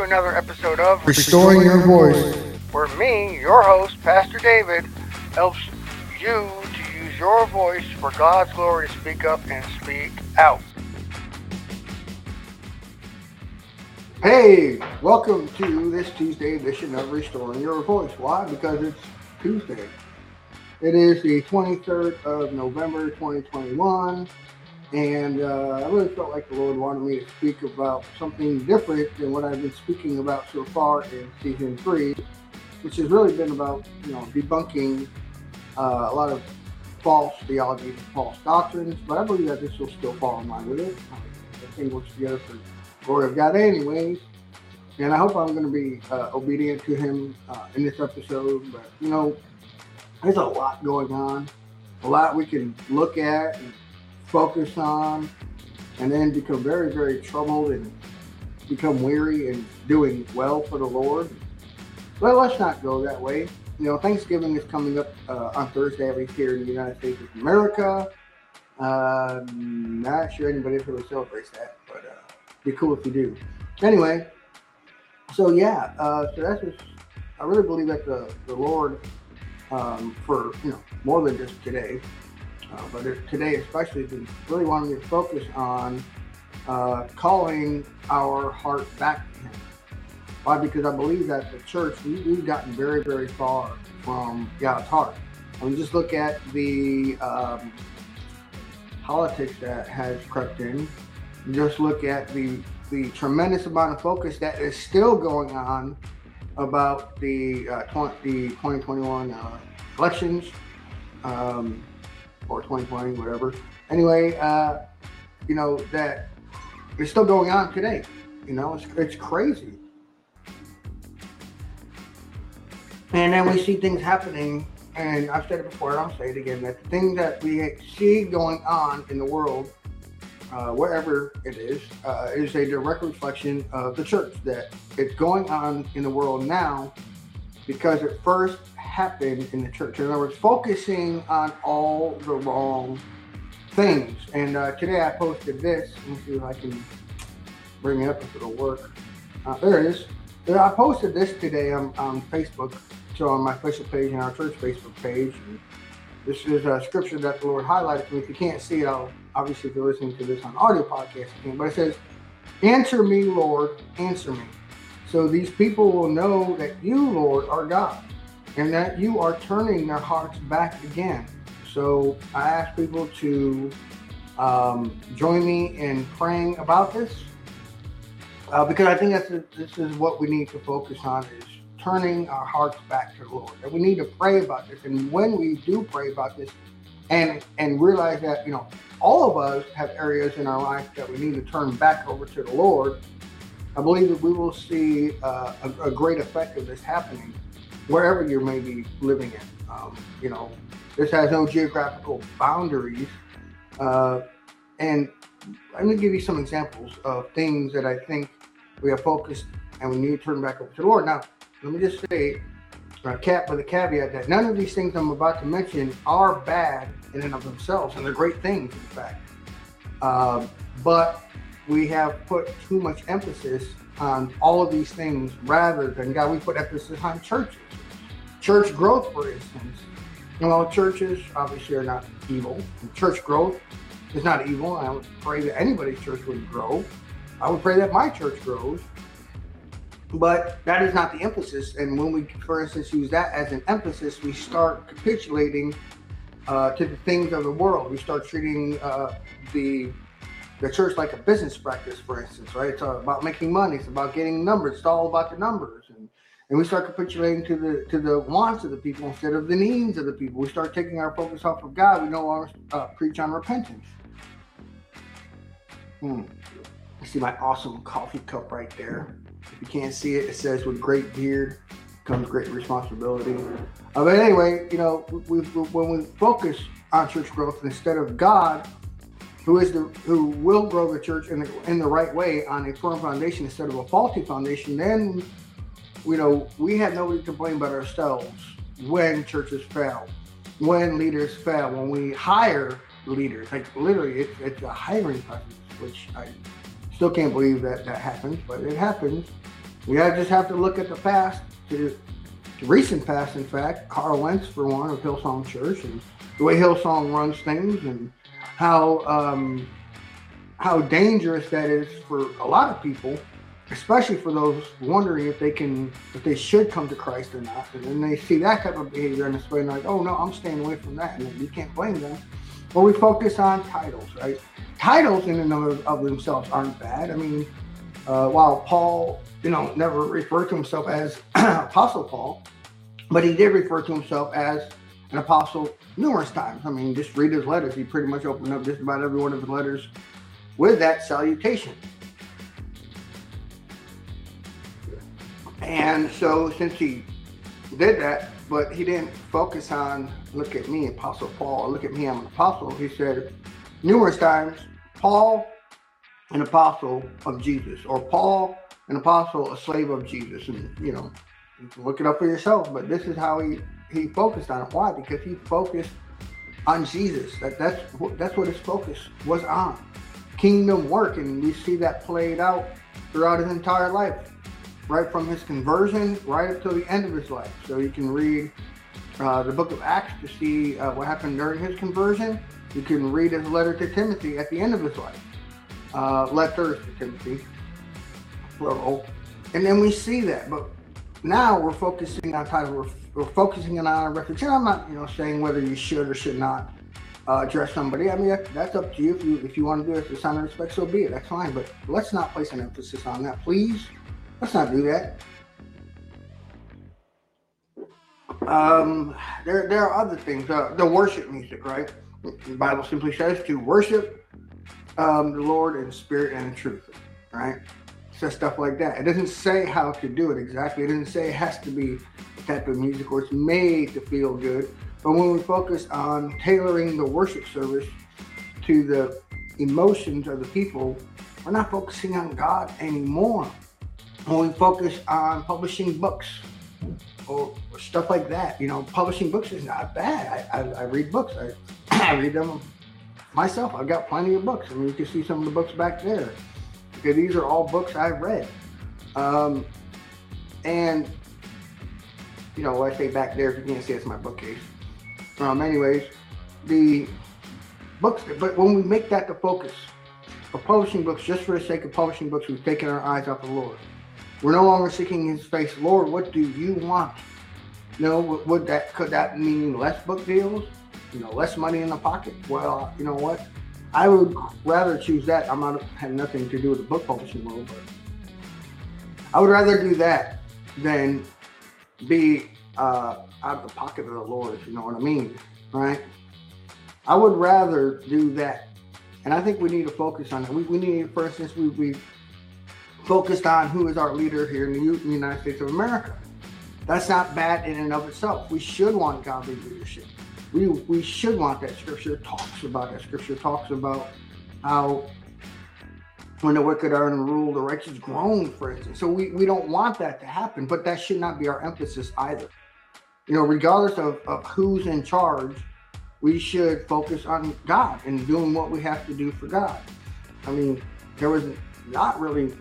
To another episode of Restoring Your Voice. where me, your host, Pastor David, helps you to use your voice for God's glory to speak up and speak out. Hey, welcome to this Tuesday edition of Restoring Your Voice. Why? Because it's Tuesday. It is the 23rd of November, 2021. And uh, I really felt like the Lord wanted me to speak about something different than what I've been speaking about so far in season three, which has really been about, you know, debunking uh, a lot of false theology false doctrines. But I believe that this will still fall in line with it. The thing works together for the glory of God, anyways. And I hope I'm going to be uh, obedient to Him uh, in this episode. But, you know, there's a lot going on, a lot we can look at and focus on, and then become very, very troubled and become weary in doing well for the Lord. But let's not go that way. You know, Thanksgiving is coming up uh, on Thursday, least here in the United States of America. Uh, not sure anybody really celebrates that, but uh, be cool if you do. Anyway, so yeah, uh, so that's just, I really believe that the, the Lord, um, for, you know, more than just today, uh, but today especially, we really me to focus on uh, calling our heart back to Him. Why? Because I believe that the church, we, we've gotten very, very far from God's heart. I mean, just look at the um, politics that has crept in. Just look at the the tremendous amount of focus that is still going on about the uh, 20, the 2021 uh, elections um, or 2020, whatever. Anyway, uh, you know that it's still going on today. You know, it's, it's crazy. And then we see things happening, and I've said it before, and I'll say it again, that the things that we see going on in the world, uh, wherever it is, uh, is a direct reflection of the church. That it's going on in the world now because it first happened in the church. In other words, focusing on all the wrong things. And uh, today I posted this. Let me see if I can bring it up if it'll work. Uh, there it is. I posted this today on, on Facebook, so on my official page and our church Facebook page. This is a scripture that the Lord highlighted to me. If you can't see it, I'll obviously if you're listening to this on audio podcast, you can. But it says, "Answer me, Lord, answer me." So these people will know that you, Lord, are God, and that you are turning their hearts back again. So I ask people to um, join me in praying about this uh, because I think that's this is what we need to focus on is turning our hearts back to the Lord. And we need to pray about this. And when we do pray about this, and and realize that you know all of us have areas in our life that we need to turn back over to the Lord, I believe that we will see uh, a, a, great effect of this happening wherever you may be living in. Um, you know, this has no geographical boundaries. Uh, and let me give you some examples of things that I think we are focused and we need to turn back over to the Lord. Now, let me just say, uh, cap with a caveat that none of these things I'm about to mention are bad in and of themselves, and they're great things, in fact. Uh, but we have put too much emphasis on all of these things rather than God. We put emphasis on churches, church growth, for instance. Well, churches obviously are not evil. Church growth is not evil. I would pray that anybody's church would grow. I would pray that my church grows. But that is not the emphasis. And when we, for instance, use that as an emphasis, we start capitulating uh, to the things of the world. We start treating uh, the the church like a business practice, for instance, right? It's about making money. It's about getting numbers. It's all about the numbers, and and we start capitulating to the to the wants of the people instead of the needs of the people. We start taking our focus off of God. We no longer uh, preach on repentance. Hmm. I see my awesome coffee cup right there. If you can't see it, it says with great beard comes great responsibility. Uh, but anyway, you know, we, we, when we focus on church growth instead of God, who is the who will grow the church in the in the right way on a firm foundation instead of a faulty foundation, then you know we have nobody to blame but ourselves when churches fail, when leaders fail, when we hire leaders. Like literally, it's, it's a hiring process, which I Still can't believe that that happens, but it happens. We just have to look at the past, to the recent past, in fact. Carl Lentz, for one, of Hillsong Church, and the way Hillsong runs things, and how um, how dangerous that is for a lot of people, especially for those wondering if they can, if they should come to Christ or not. And then they see that type of behavior and it's like, oh no, I'm staying away from that. And you can't blame them. But we focus on titles, right? Titles in and of, of themselves aren't bad. I mean, uh, while Paul, you know, never referred to himself as Apostle Paul, but he did refer to himself as an apostle numerous times. I mean, just read his letters. He pretty much opened up just about every one of his letters with that salutation. And so, since he did that, but he didn't focus on, look at me, Apostle Paul, look at me, I'm an apostle. He said numerous times, Paul, an apostle of Jesus, or Paul, an apostle, a slave of Jesus. And, you know, look it up for yourself, but this is how he, he focused on it. Why? Because he focused on Jesus. That, that's, that's what his focus was on kingdom work. And we see that played out throughout his entire life, right from his conversion right up to the end of his life. So you can read uh, the book of Acts to see uh, what happened during his conversion. You can read his letter to Timothy at the end of his life. Uh, letters to Timothy, plural. And then we see that. But now we're focusing on title. We're, we're focusing on our records. And I'm not, you know, saying whether you should or should not uh, address somebody. I mean, that, that's up to you. If you if you want to do it for sign of respect, so be it. That's fine. But let's not place an emphasis on that, please. Let's not do that. Um, there there are other things. Uh, the worship music, right? The Bible simply says to worship um, the Lord in spirit and in truth, right? Says stuff like that. It doesn't say how to do it exactly. It doesn't say it has to be a type of music or it's made to feel good but when we focus on tailoring the worship service to the emotions of the people, we're not focusing on God anymore. When we focus on publishing books or, stuff like that, you know, publishing books is not bad. I, I, I read books. I, I read them myself. I've got plenty of books. I mean, you can see some of the books back there. Okay, these are all books I've read. Um, and, you know, I say back there, if you can't see, it's my bookcase. Um, anyways, the books, but when we make that the focus of publishing books just for the sake of publishing books, we've taken our eyes off the Lord. We're no longer seeking His face. Lord, what do you want? Know, would that could that mean less book deals? You know, less money in the pocket? Well, you know what? I would rather choose that. I'm not have nothing to do with the book publishing world, but I would rather do that than be uh, out of the pocket of the Lord, if you know what I mean, right? I would rather do that. And I think we need to focus on that. We, we need, for instance, we, we focused on who is our leader here in the United States of America. That's not bad in and of itself. We should want godly leadership. We, we should want that. Scripture talks about that. Scripture talks about how when the wicked are in rule, the righteous groan, for instance. So we, we don't want that to happen, but that should not be our emphasis either you know, regardless of, of who's in charge, we should focus on God and doing what we have to do for God. I mean, there was not really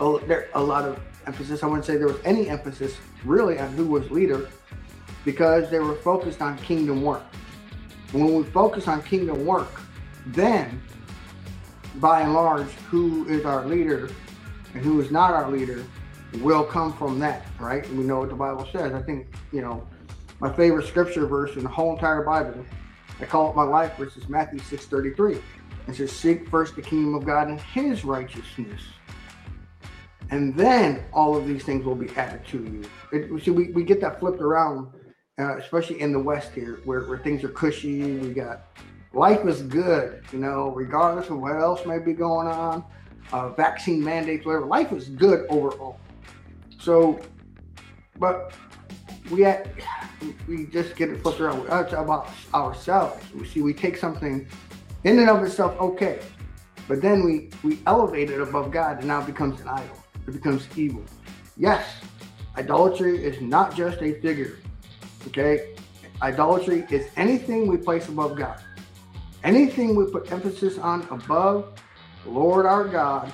a, there, a lot of emphasis. I wouldn't say there was any emphasis really on who was leader because they were focused on kingdom work. When we focus on kingdom work, then by and large, who is our leader and who is not our leader will come from that, right? We know what the Bible says. I think, you know, my favorite scripture verse in the whole entire Bible, I call it my life verse, is Matthew 6.33. It says, seek first the kingdom of God and his righteousness. And then all of these things will be added to you. It, see, we, we get that flipped around, uh, especially in the West here, where, where things are cushy. We got life is good, you know, regardless of what else may be going on, uh, vaccine mandates, whatever. Life is good overall. So, but we had, we just get it flipped around. It's about ourselves. We see we take something in and of itself okay, but then we we elevate it above God, and now it becomes an idol. It becomes evil. Yes, idolatry is not just a figure. Okay, idolatry is anything we place above God. Anything we put emphasis on above Lord our God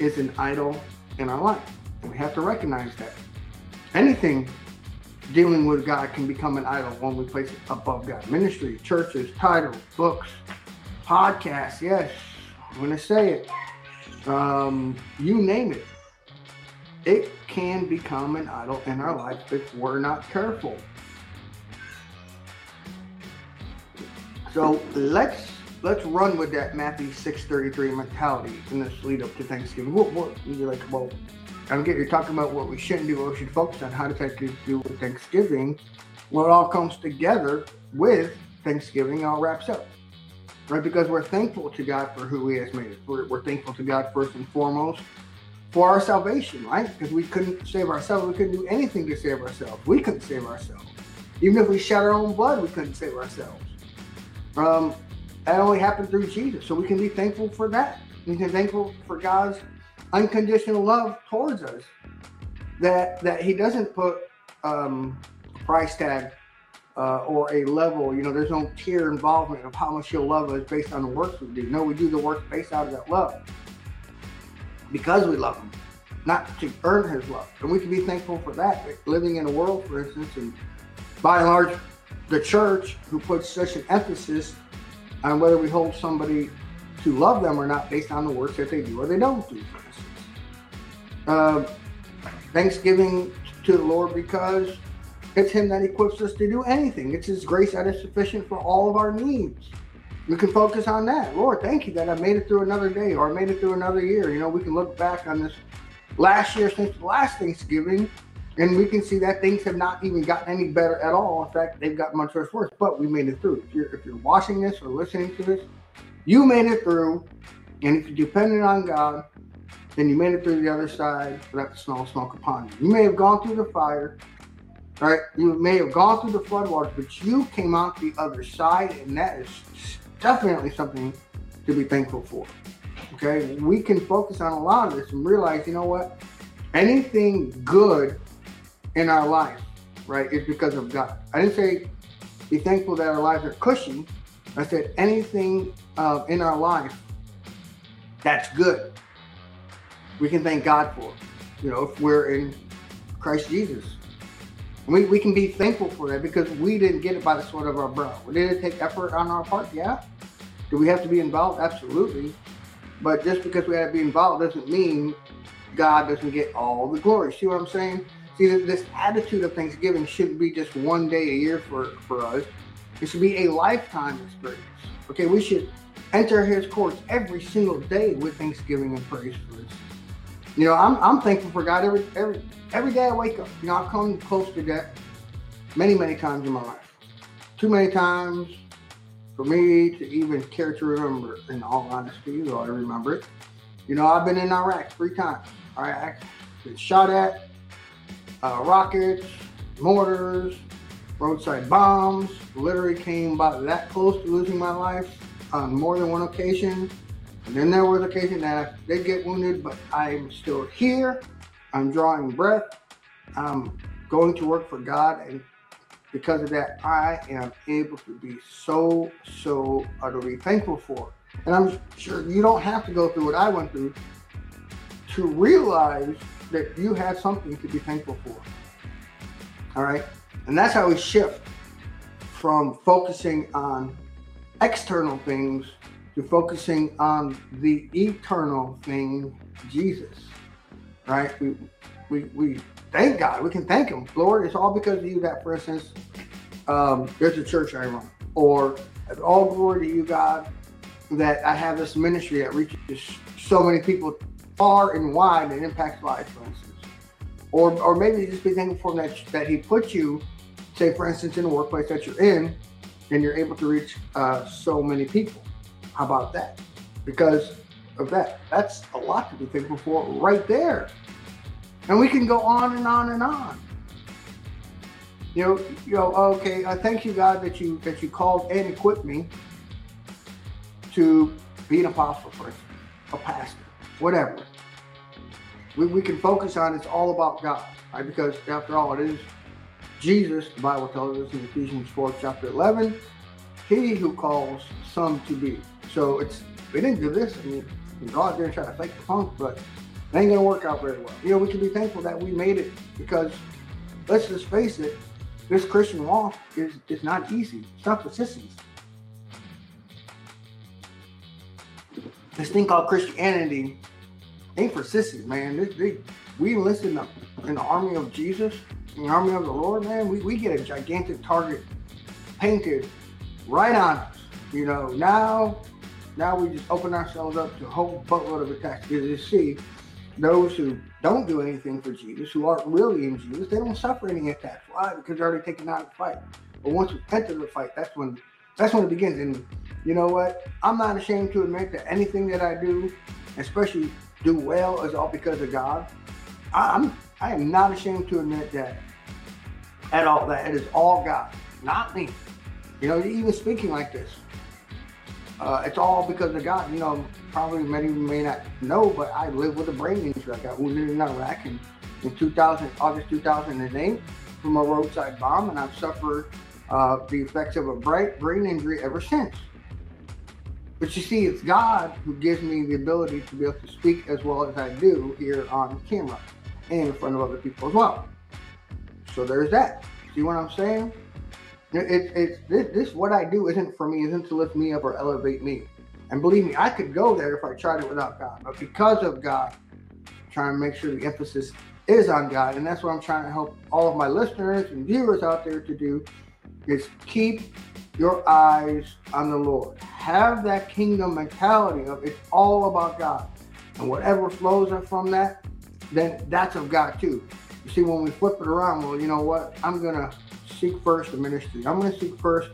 is an idol in our life. And we have to recognize that. Anything dealing with God can become an idol when we place it above God. Ministry, churches, titles, books, podcasts, yes, I'm going to say it. Um, you name it. It can become an idol in our life if we're not careful. So let's let's run with that Matthew 6:33 mentality in this lead up to Thanksgiving. What, what you're like, well, I get you're talking about what we shouldn't do, what we should focus on. How does that do with Thanksgiving? Well, it all comes together with Thanksgiving. All wraps up, right? Because we're thankful to God for who He has made us. We're, we're thankful to God first and foremost for our salvation, right? Because we couldn't save ourselves. We couldn't do anything to save ourselves. We couldn't save ourselves. Even if we shed our own blood, we couldn't save ourselves. Um, that only happened through Jesus. So we can be thankful for that. We can be thankful for God's unconditional love towards us. That that He doesn't put um, a price tag uh, or a level. You know, there's no tier involvement of how much He'll love us based on the works we do. No, we do the work based out of that love because we love Him, not to earn His love. And we can be thankful for that. Living in a world, for instance, and by and large, the church who puts such an emphasis on whether we hold somebody to love them or not based on the works that they do or they don't do, for instance. Uh, thanksgiving to the Lord because it's Him that equips us to do anything. It's His grace that is sufficient for all of our needs. We can focus on that. Lord, thank you that I made it through another day or made it through another year. You know, we can look back on this last year since the last Thanksgiving and we can see that things have not even gotten any better at all. In fact, they've gotten much worse. But we made it through. If you're, if you're watching this or listening to this, you made it through. And if you're depended on God, then you made it through the other side without the smell of smoke upon you. You may have gone through the fire, right? You may have gone through the floodwaters, but you came out the other side, and that is definitely something to be thankful for. Okay, we can focus on a lot of this and realize, you know what? Anything good in our life, right, is because of God. I didn't say be thankful that our lives are cushy. I said anything uh, in our life that's good, we can thank God for. You know, if we're in Christ Jesus. We, we can be thankful for that because we didn't get it by the sweat of our brow. Did it take effort on our part? Yeah. Do we have to be involved? Absolutely. But just because we have to be involved doesn't mean God doesn't get all the glory. See what I'm saying? See, this attitude of Thanksgiving shouldn't be just one day a year for, for us. It should be a lifetime experience. Okay, we should enter his courts every single day with thanksgiving and praise for this. You know, I'm, I'm thankful for God every every every day I wake up. You know, I've come close to death many, many times in my life. Too many times for me to even care to remember, in all honesty, though I remember it. You know, I've been in Iraq three times. Iraq been shot at, uh, rockets, mortars, roadside bombs. Literally came about that close to losing my life on more than one occasion. And then there was occasion that I did get wounded, but I'm still here. I'm drawing breath. I'm going to work for God. And because of that, I am able to be so, so utterly thankful for. And I'm sure you don't have to go through what I went through to realize that you have something to be thankful for. All right. And that's how we shift from focusing on external things to focusing on the eternal thing, Jesus. Right? We, we, we thank God. We can thank Him. Lord, it's all because of you that, for instance, um, there's a church I run. Or all glory to you, God, that I have this ministry that reaches so many people far and wide and impacts lives, for instance. Or, or maybe just be thankful for that, that he put you, say, for instance, in the workplace that you're in, and you're able to reach uh, so many people. How about that? Because of that. That's a lot to be thankful for right there. And we can go on and on and on. You know, you know, okay, I thank you, God, that you that you called and equipped me to be an apostle, for a pastor whatever. We, we can focus on it's all about God, right? Because after all, it is Jesus, the Bible tells us in Ephesians 4, chapter 11, he who calls some to be. So it's, we didn't do this. I mean, go out there try to fake the funk, but it ain't gonna work out very well. You know, we can be thankful that we made it because let's just face it, this Christian walk is, is not easy. It's not for sissies. This thing called Christianity ain't for sissies, man. They, we enlist in the, in the army of Jesus, in the army of the Lord, man. We, we get a gigantic target painted right on us. You know, now now we just open ourselves up to a whole boatload of attacks. Because you see, those who don't do anything for Jesus, who aren't really in Jesus, they don't suffer any attacks. Why? Because they're already taken out of the fight. But once we enter the fight, that's when that's when it begins. And you know what? I'm not ashamed to admit that anything that I do, especially do well, is all because of God. I'm I am not ashamed to admit that at all. That it is all God, not me. You know, even speaking like this, uh, it's all because of God. You know, probably many may not know, but I live with a brain injury. I got wounded in Iraq in, in 2000, August 2008 from a roadside bomb, and I've suffered uh, the effects of a brain injury ever since. But you see, it's God who gives me the ability to be able to speak as well as I do here on camera and in front of other people as well. So there's that. See what I'm saying? It's this, this what I do isn't for me, isn't to lift me up or elevate me. And believe me, I could go there if I tried it without God. But because of God, I'm trying to make sure the emphasis is on God. And that's what I'm trying to help all of my listeners and viewers out there to do is keep your eyes on the Lord. Have that kingdom mentality of it's all about God. And whatever flows from that, then that's of God too. You see, when we flip it around, well, you know what? I'm gonna seek first the ministry. I'm going to seek first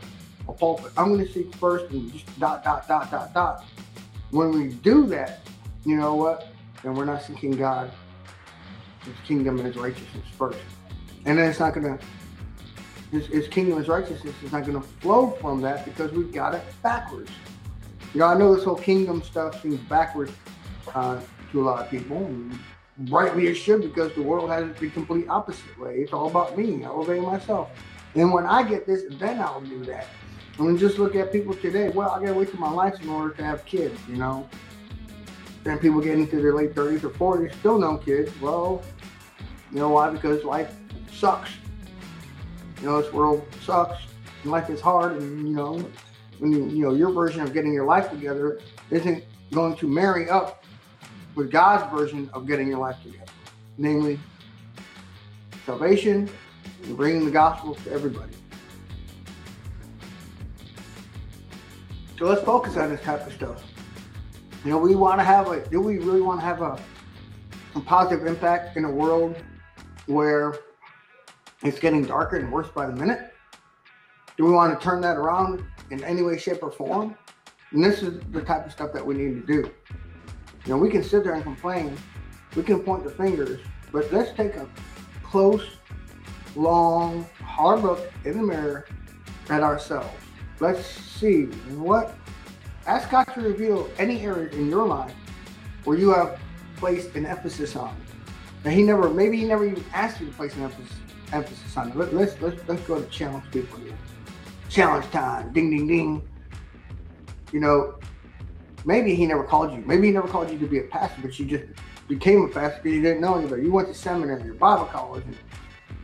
a pulpit. I'm going to seek first and just dot, dot, dot, dot, dot. When we do that, you know what? Then we're not seeking God, His kingdom and His righteousness first. And then it's not going to, His, His kingdom and His righteousness is not going to flow from that because we've got it backwards. You know, I know this whole kingdom stuff seems backwards uh, to a lot of people. And rightly it should because the world has it the complete opposite way. It's all about me. Obey myself. And when I get this, then I'll do that. I mean, just look at people today. Well, I gotta wait till my life in order to have kids, you know. Then people get into their late 30s or 40s, still no kids. Well, you know why? Because life sucks. You know, this world sucks. Life is hard, and you know, when you, you know your version of getting your life together isn't going to marry up with God's version of getting your life together, namely salvation and bringing the gospel to everybody. So let's focus on this type of stuff. You know, we want to have a, do we really want to have a, a positive impact in a world where it's getting darker and worse by the minute? Do we want to turn that around in any way, shape, or form? And this is the type of stuff that we need to do. You know, we can sit there and complain, we can point the fingers, but let's take a close long, hard look in the mirror at ourselves. Let's see what, ask God to reveal any areas in your life where you have placed an emphasis on. And he never, maybe he never even asked you to place an emphasis, emphasis on it. Let, let's, let's, let's go to challenge people here. Challenge time, ding, ding, ding. You know, maybe he never called you. Maybe he never called you to be a pastor, but you just became a pastor because you didn't know anybody. You went to seminary or Bible college and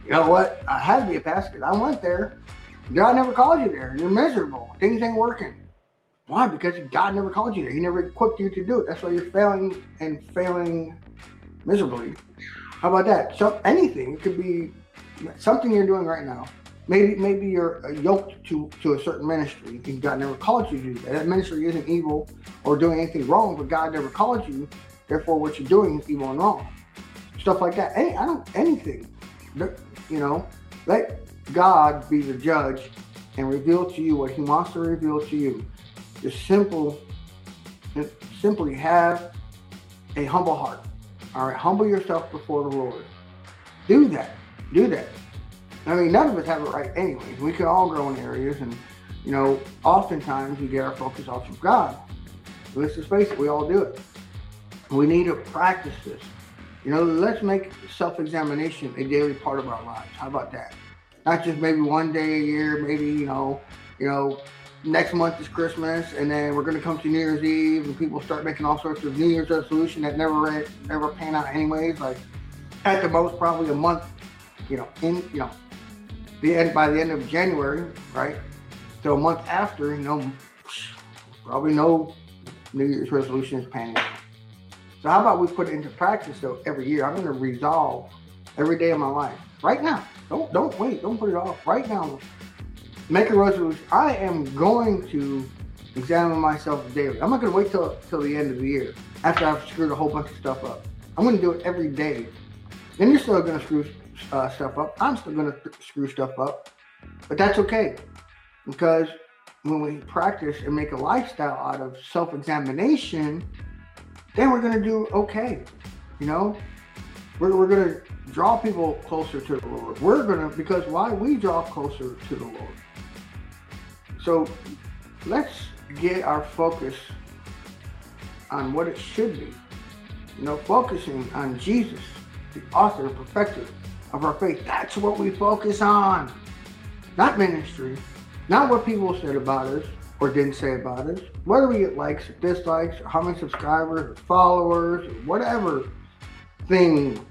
you know what? I had to be a pastor. I went there. God never called you there. You're miserable. Things ain't working. Why? Because God never called you there. He never equipped you to do it. That's why you're failing and failing miserably. How about that? So anything. It could be something you're doing right now. Maybe maybe you're yoked to to a certain ministry and God never called you to do that. That ministry isn't evil or doing anything wrong, but God never called you. Therefore, what you're doing is evil and wrong. Stuff like that. Any I don't anything you know, let God be the judge and reveal to you what He wants to reveal to you. Just simple, simply have a humble heart. All right, humble yourself before the Lord. Do that. Do that. I mean, none of us have it right anyway. We can all grow in areas, and you know, oftentimes we get our focus off of God. Let's just face it, we all do it. We need to practice this. You know, let's make self-examination a daily part of our lives. How about that? Not just maybe one day a year, maybe, you know, you know, next month is Christmas, and then we're gonna come to New Year's Eve, and people start making all sorts of New Year's resolution that never never pan out anyways. Like at the most, probably a month, you know, in you know, the end by the end of January, right? So a month after, you know, probably no New Year's resolutions panning out. So how about we put it into practice though every year? I'm gonna resolve every day of my life right now. Don't don't wait. Don't put it off. Right now, make a resolution. I am going to examine myself daily. I'm not going to wait till till the end of the year after I've screwed a whole bunch of stuff up. I'm going to do it every day. Then you're still going to screw uh, stuff up. I'm still going to screw stuff up, but that's okay because when we practice and make a lifestyle out of self-examination, then we're going to do okay. You know, we're, we're going to draw people closer to the Lord. We're going to, because why? We draw closer to the Lord. So let's get our focus on what it should be. You know, focusing on Jesus, the author and perfecter of our faith. That's what we focus on. Not ministry, not what people said about us or didn't say about us. Whether we get likes or dislikes, or how many subscribers or followers, or whatever thing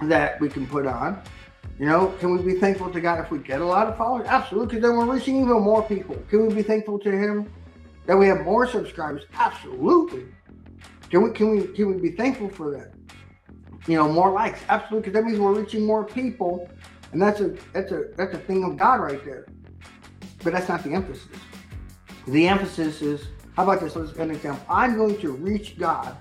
that we can put on. You know, can we be thankful to God if we get a lot of followers? Absolutely, because then we're reaching even more people. Can we be thankful to Him that we have more subscribers? Absolutely. Can we can we can we be thankful for that? You know, more likes? Absolutely, because that means we're reaching more people, and that's a that's a that's a thing of God right there. But that's not the emphasis. The emphasis is how about this? Let's get an example. I'm going to reach God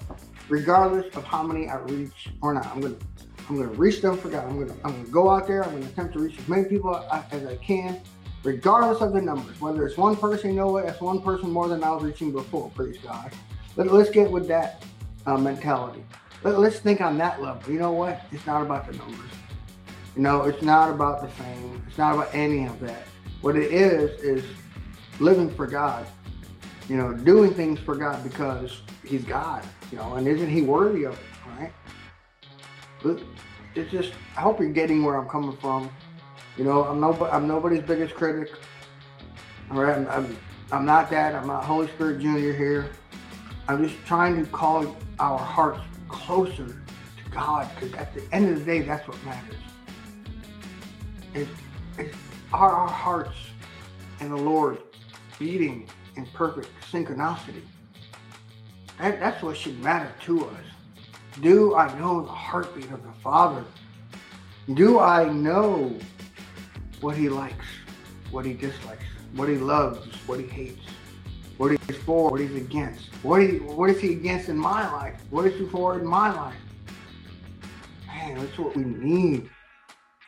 regardless of how many I reach or not. I'm going to I'm going to reach them for God. I'm going to, I'm going to go out there. I'm going to attempt to reach as many people as I can, regardless of the numbers. Whether it's one person, you know what? That's one person more than I was reaching before. Praise God. But Let, us get with that uh, mentality. Let, let's think on that level. You know what? It's not about the numbers. You know, it's not about the fame. It's not about any of that. What it is is living for God. You know, doing things for God because He's God. You know, and isn't He worthy of it? Right? it's just I hope you're getting where I'm coming from. You know, I'm no I'm nobody's biggest critic. All right, I'm, I'm, I'm not that. I'm not Holy Spirit Junior here. I'm just trying to call our hearts closer to God because at the end of the day, that's what matters. It's, it's our, our hearts and the Lord beating in perfect synchronicity. That, that's what should matter to us. Do I know the heartbeat of the Father? Do I know what he likes, what he dislikes, what he loves, what he hates, what he's for, what he's against? What, he, what is he against in my life? What is he for in my life? Man, that's what we need.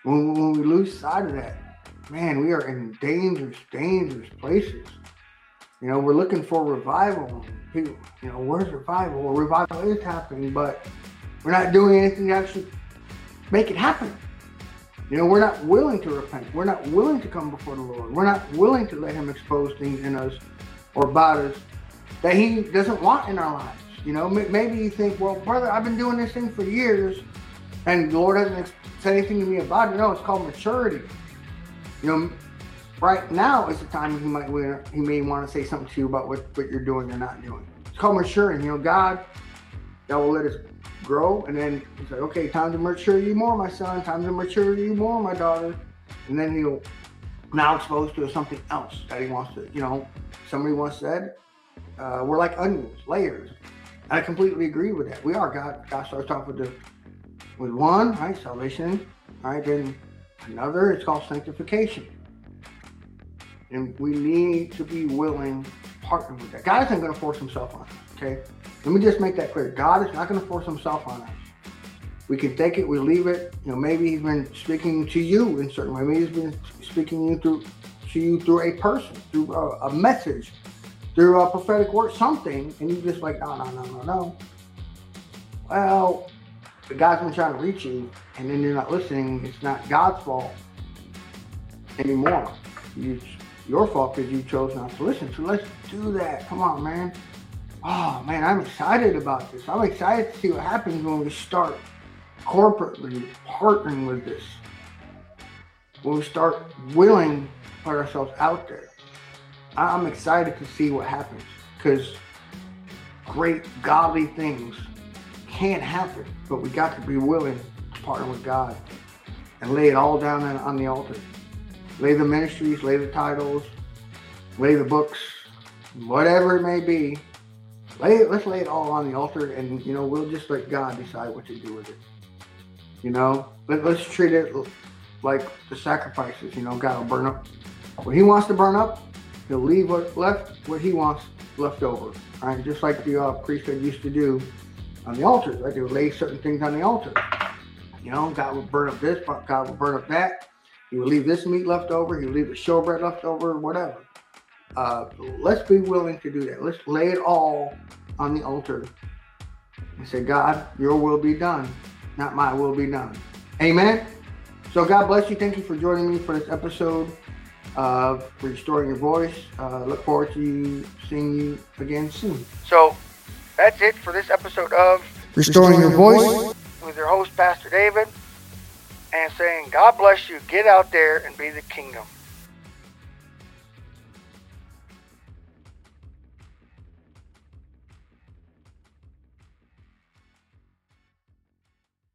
When, when we lose sight of that, man, we are in dangerous, dangerous places. You know, we're looking for revival. People, you know, where's revival? Well, revival is happening, but we're not doing anything to actually make it happen. You know, we're not willing to repent. We're not willing to come before the Lord. We're not willing to let Him expose things in us or about us that He doesn't want in our lives. You know, maybe you think, well, brother, I've been doing this thing for years, and the Lord hasn't said anything to me about it. No, it's called maturity. You know, right now is the time he might he may want to say something to you about what, what you're doing or not doing. It's called maturing. You know, God, God will let us grow, and then he's like, okay, time to mature you more, my son. Time to mature you more, my daughter. And then he'll now expose to something else that he wants to. You know, somebody once said, uh, we're like onions, layers. I completely agree with that. We are. God, God starts off with the with one, right? Salvation, right? Then another, it's called sanctification. And we need to be willing to partner with that. God isn't going to force himself on us, okay? Let me just make that clear. God is not going to force himself on us. We can take it, we leave it. You know, maybe he's been speaking to you in certain way. Maybe he's been speaking you through to you through a person, through a, a message, through a prophetic word, something, and you just like, no, no, no, no, no. Well, the God's been trying to reach you, and then you're not listening. It's not God's fault anymore. You your fault because you chose not to listen. So let's do that. Come on, man. Oh man, I'm excited about this. I'm excited to see what happens when we start corporately partnering with this. When we start willing to put ourselves out there. I'm excited to see what happens because great godly things can't happen, but we got to be willing to partner with God and lay it all down on the altar. Lay the ministries, lay the titles, lay the books, whatever it may be. Lay it, let's lay it all on the altar, and you know we'll just let God decide what to do with it. You know, Let, let's treat it like the sacrifices. You know, God will burn up what He wants to burn up. He'll leave what left, what He wants left over. Right, just like the uh, priesthood used to do on the altar. Like they would lay certain things on the altar. You know, God will burn up this, God will burn up that. He would leave this meat left over. He would leave the showbread left over, whatever. Uh, let's be willing to do that. Let's lay it all on the altar and say, God, your will be done, not my will be done. Amen. So God bless you. Thank you for joining me for this episode of Restoring Your Voice. Uh, look forward to you, seeing you again soon. So that's it for this episode of Restoring, Restoring Your, Voice. Voice with your host, Pastor David, and saying, God bless you. Get out there and be the kingdom.